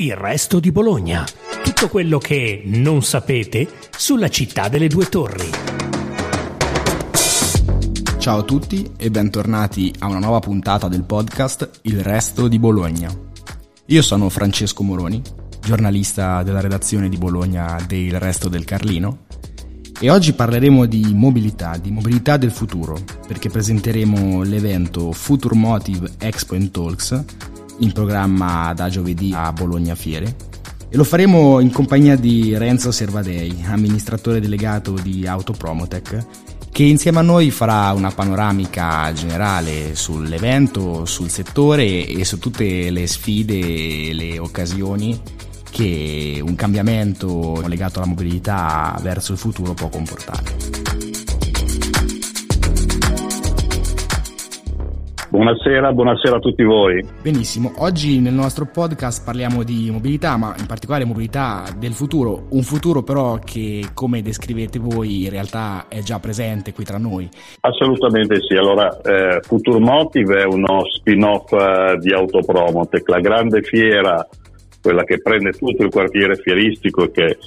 Il resto di Bologna. Tutto quello che non sapete sulla città delle due torri. Ciao a tutti e bentornati a una nuova puntata del podcast Il resto di Bologna. Io sono Francesco Moroni, giornalista della redazione di Bologna del Resto del Carlino e oggi parleremo di mobilità, di mobilità del futuro, perché presenteremo l'evento Future Motive Expo Talks in programma da giovedì a Bologna Fiere e lo faremo in compagnia di Renzo Servadei, amministratore delegato di Autopromotech, che insieme a noi farà una panoramica generale sull'evento, sul settore e su tutte le sfide e le occasioni che un cambiamento legato alla mobilità verso il futuro può comportare. Buonasera, buonasera a tutti voi. Benissimo, oggi nel nostro podcast parliamo di mobilità, ma in particolare mobilità del futuro, un futuro però che come descrivete voi in realtà è già presente qui tra noi. Assolutamente sì, allora eh, Future Motive è uno spin-off eh, di Autopromotec, la grande fiera, quella che prende tutto il quartiere fieristico e che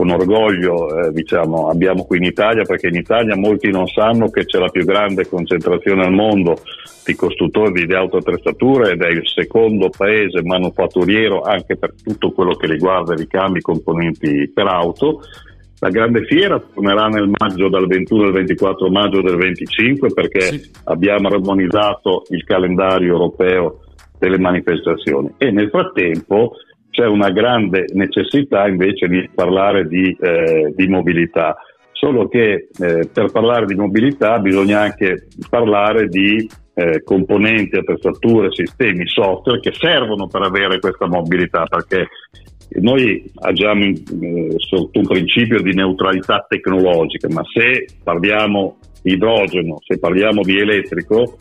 con orgoglio eh, diciamo, abbiamo qui in Italia, perché in Italia molti non sanno che c'è la più grande concentrazione al mondo di costruttori di autoattrezzature ed è il secondo paese manufatturiero anche per tutto quello che riguarda i ricambi componenti per auto. La grande fiera tornerà nel maggio dal 21 al 24 maggio del 25 perché sì. abbiamo armonizzato il calendario europeo delle manifestazioni e nel frattempo c'è una grande necessità invece di parlare di, eh, di mobilità, solo che eh, per parlare di mobilità bisogna anche parlare di eh, componenti, attrezzature, sistemi, software che servono per avere questa mobilità, perché noi agiamo eh, sotto un principio di neutralità tecnologica, ma se parliamo di idrogeno, se parliamo di elettrico,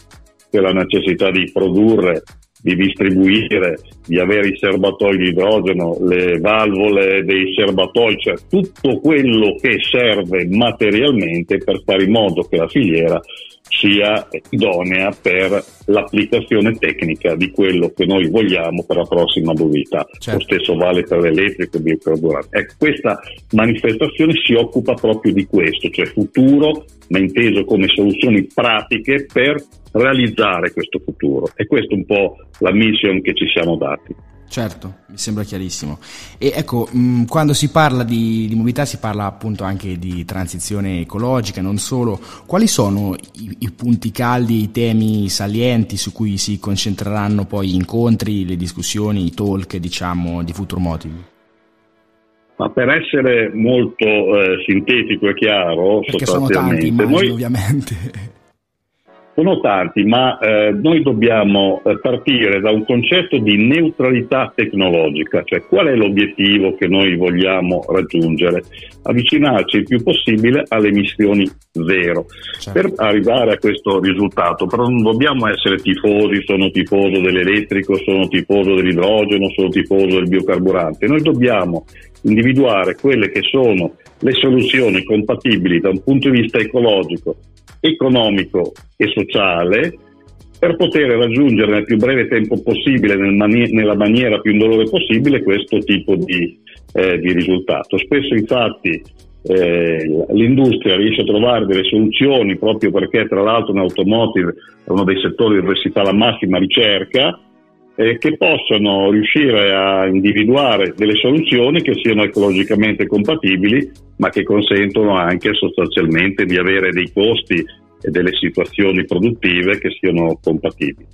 c'è la necessità di produrre di distribuire, di avere i serbatoi di idrogeno, le valvole dei serbatoi, cioè tutto quello che serve materialmente per fare in modo che la filiera sia idonea per l'applicazione tecnica di quello che noi vogliamo per la prossima mobilità. Certo. Lo stesso vale per l'elettrico e il biocarburante. Ecco, questa manifestazione si occupa proprio di questo, cioè futuro, ma inteso come soluzioni pratiche per realizzare questo futuro. E questa è un po' la mission che ci siamo dati. Certo, mi sembra chiarissimo. E ecco, mh, quando si parla di, di, mobilità si parla appunto anche di transizione ecologica, non solo. Quali sono i, i, punti caldi, i temi salienti su cui si concentreranno poi gli incontri, le discussioni, i talk, diciamo, di Future Motive? Ma per essere molto eh, sintetico e chiaro, Perché sono tanti, immagino, noi... ovviamente. Sono tanti, ma eh, noi dobbiamo eh, partire da un concetto di neutralità tecnologica, cioè qual è l'obiettivo che noi vogliamo raggiungere? Avvicinarci il più possibile alle emissioni zero. Certo. Per arrivare a questo risultato, però non dobbiamo essere tifosi, sono tifoso dell'elettrico, sono tifoso dell'idrogeno, sono tifoso del biocarburante. Noi dobbiamo individuare quelle che sono le soluzioni compatibili da un punto di vista ecologico, economico e sociale per poter raggiungere nel più breve tempo possibile, nel mani- nella maniera più indolore possibile, questo tipo di, eh, di risultato. Spesso infatti eh, l'industria riesce a trovare delle soluzioni proprio perché tra l'altro nell'automotive è uno dei settori dove si fa la massima ricerca eh, che possono riuscire a individuare delle soluzioni che siano ecologicamente compatibili, ma che consentono anche sostanzialmente di avere dei costi e delle situazioni produttive che siano compatibili.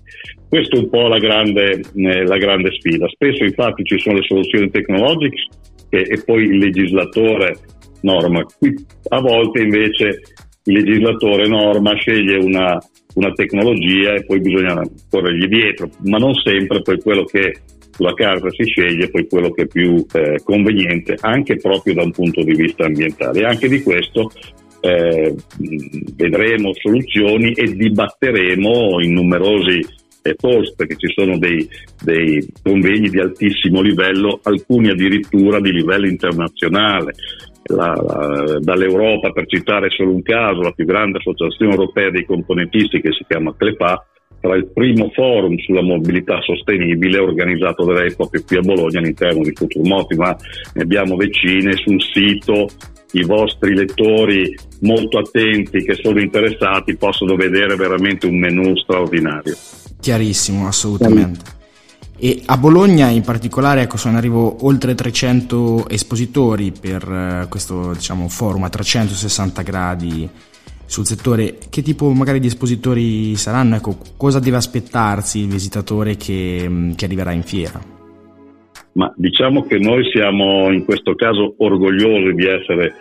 Questa è un po' la grande, eh, la grande sfida. Spesso infatti ci sono le soluzioni tecnologiche e, e poi il legislatore norma. Qui a volte invece il legislatore norma, sceglie una, una tecnologia e poi bisogna corrergli dietro, ma non sempre poi quello che sulla carta si sceglie poi quello che è più eh, conveniente anche proprio da un punto di vista ambientale. E anche di questo eh, vedremo soluzioni e dibatteremo in numerosi eh, post perché ci sono dei, dei convegni di altissimo livello, alcuni addirittura di livello internazionale la, la, dall'Europa, per citare solo un caso, la più grande associazione europea dei componentisti che si chiama CLEPA, tra il primo forum sulla mobilità sostenibile organizzato da lei proprio qui a Bologna all'interno di Futurmoti, ma ne abbiamo decine sul sito i vostri lettori molto attenti che sono interessati possono vedere veramente un menù straordinario. Chiarissimo, assolutamente. E a Bologna in particolare ecco, sono arrivo oltre 300 espositori per eh, questo diciamo, forum a 360 gradi sul settore. Che tipo magari di espositori saranno? Ecco, cosa deve aspettarsi il visitatore che, mm, che arriverà in fiera? Ma diciamo che noi siamo in questo caso orgogliosi di essere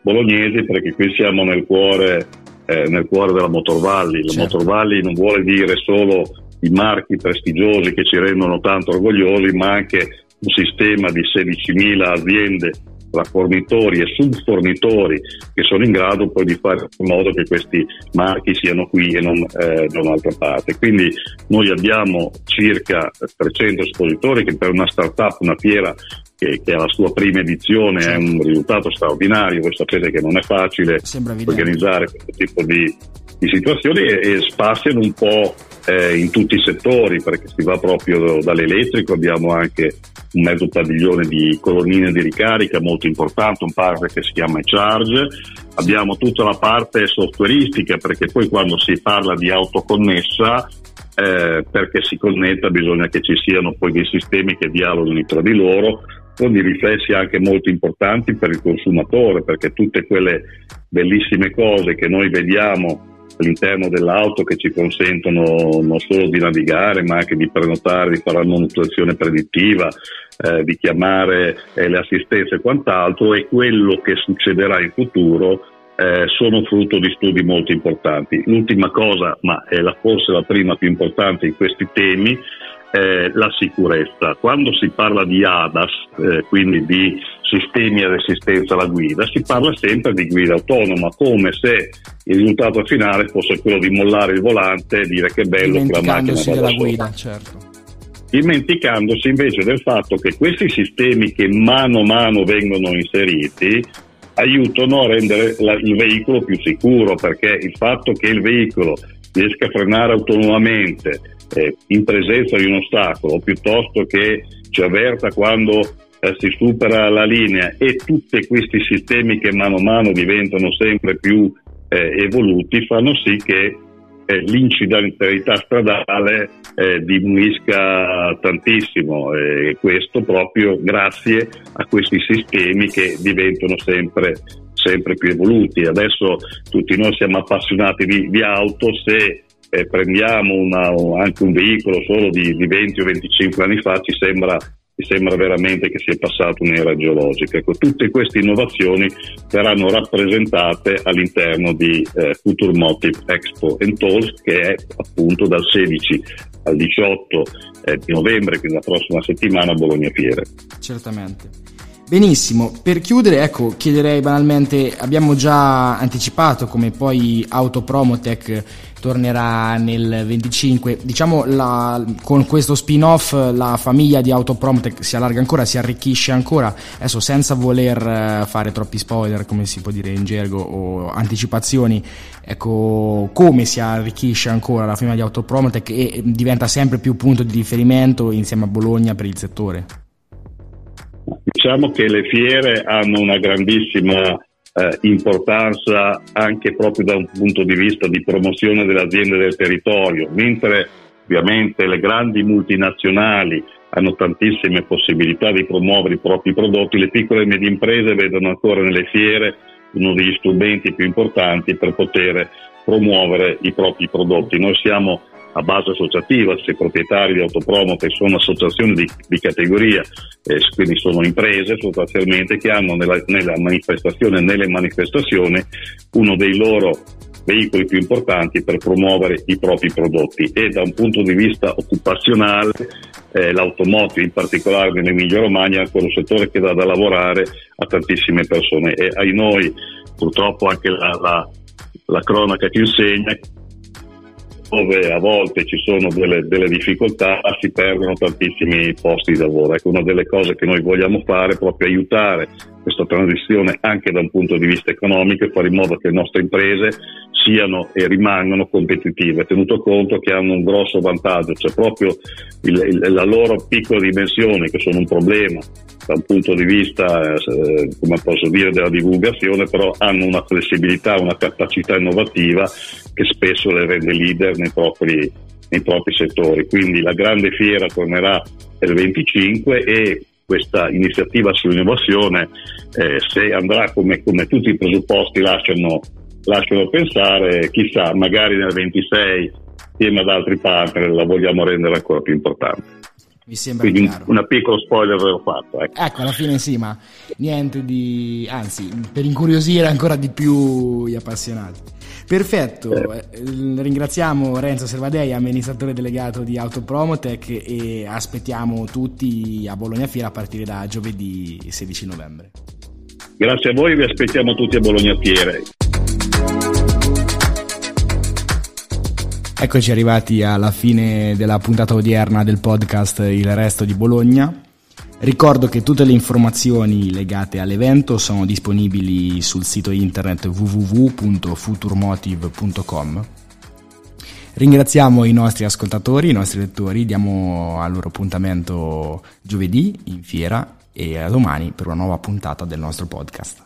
bolognesi perché qui siamo nel cuore, eh, nel cuore della Motor Valley. La certo. Motor Valley non vuole dire solo i marchi prestigiosi che ci rendono tanto orgogliosi, ma anche un sistema di 16.000 aziende tra fornitori e subfornitori che sono in grado poi di fare in modo che questi marchi siano qui e non eh, da un'altra parte. Quindi noi abbiamo circa 300 espositori che per una startup, una fiera che, che alla sua prima edizione è un risultato straordinario, voi sapete che non è facile organizzare questo tipo di, di situazioni e, e spaziano un po' eh, in tutti i settori perché si va proprio dall'elettrico, abbiamo anche un mezzo padiglione di colonnine di ricarica molto importante, un partner che si chiama Charge, abbiamo tutta la parte softwareistica perché poi quando si parla di autoconnessa eh, perché si connetta bisogna che ci siano poi dei sistemi che dialoghino tra di loro con dei riflessi anche molto importanti per il consumatore perché tutte quelle bellissime cose che noi vediamo all'interno dell'auto che ci consentono non solo di navigare ma anche di prenotare, di fare la manutenzione predittiva, eh, di chiamare eh, le assistenze e quant'altro e quello che succederà in futuro eh, sono frutto di studi molto importanti. L'ultima cosa, ma è la, forse la prima più importante in questi temi, è la sicurezza. Quando si parla di ADAS, eh, quindi di sistemi ad assistenza alla guida, si parla sempre di guida autonoma, come se il risultato finale fosse quello di mollare il volante e dire che bello che la macchina va della guida, certo. Dimenticandosi invece del fatto che questi sistemi che mano a mano vengono inseriti aiutano a rendere la, il veicolo più sicuro, perché il fatto che il veicolo riesca a frenare autonomamente eh, in presenza di un ostacolo, piuttosto che ci avverta quando eh, si supera la linea e tutti questi sistemi che mano a mano diventano sempre più eh, evoluti fanno sì che eh, l'incidentalità stradale eh, diminuisca tantissimo e questo proprio grazie a questi sistemi che diventano sempre, sempre più evoluti. Adesso tutti noi siamo appassionati di, di auto, se eh, prendiamo una, anche un veicolo solo di, di 20 o 25 anni fa ci sembra mi sembra veramente che sia passata un'era geologica. Ecco, tutte queste innovazioni saranno rappresentate all'interno di eh, Future Motive Expo Talks che è appunto dal 16 al 18 eh, di novembre, quindi la prossima settimana a Bologna Fiere. Certamente. Benissimo, per chiudere, ecco, chiederei banalmente, abbiamo già anticipato come poi Autopromotech tornerà nel 25, diciamo la, con questo spin-off la famiglia di Autopromotech si allarga ancora, si arricchisce ancora, adesso senza voler eh, fare troppi spoiler, come si può dire in gergo, o anticipazioni, ecco, come si arricchisce ancora la famiglia di Autopromotech e diventa sempre più punto di riferimento insieme a Bologna per il settore. Diciamo che le fiere hanno una grandissima eh, importanza anche proprio da un punto di vista di promozione delle aziende del territorio, mentre ovviamente le grandi multinazionali hanno tantissime possibilità di promuovere i propri prodotti, le piccole e medie imprese vedono ancora nelle fiere uno degli strumenti più importanti per poter promuovere i propri prodotti. Noi siamo a base associativa, se proprietari di autopromote sono associazioni di, di categoria, eh, quindi sono imprese sostanzialmente che hanno nella, nella manifestazione, nelle manifestazioni uno dei loro veicoli più importanti per promuovere i propri prodotti. E da un punto di vista occupazionale eh, l'automotive in particolare nell'Emilia Romagna è quello settore che dà da lavorare a tantissime persone. E ai noi purtroppo anche la, la, la cronaca ci insegna dove a volte ci sono delle, delle, difficoltà si perdono tantissimi posti di lavoro. Ecco, una delle cose che noi vogliamo fare è proprio aiutare questa transizione anche da un punto di vista economico e fare in modo che le nostre imprese siano e rimangano competitive, tenuto conto che hanno un grosso vantaggio, cioè proprio il, il, la loro piccola dimensione, che sono un problema da un punto di vista, eh, come posso dire, della divulgazione, però hanno una flessibilità, una capacità innovativa che spesso le rende leader nei propri, nei propri settori. Quindi la grande fiera tornerà il 25 e questa iniziativa sull'innovazione, eh, se andrà come, come, tutti i presupposti lasciano, lasciano pensare, chissà, magari nel 26 insieme ad altri partner la vogliamo rendere ancora più importante. Mi sembra Quindi chiaro. una piccola spoiler l'ho fatto. Ecco. ecco, alla fine sì, ma niente di... anzi, per incuriosire ancora di più gli appassionati. Perfetto, eh. ringraziamo Renzo Servadei, amministratore delegato di Autopromotech e aspettiamo tutti a Bologna Fiera a partire da giovedì 16 novembre. Grazie a voi, vi aspettiamo tutti a Bologna Fiere. Eccoci arrivati alla fine della puntata odierna del podcast Il Resto di Bologna. Ricordo che tutte le informazioni legate all'evento sono disponibili sul sito internet www.futurmotive.com. Ringraziamo i nostri ascoltatori, i nostri lettori, diamo al loro appuntamento giovedì in fiera e a domani per una nuova puntata del nostro podcast.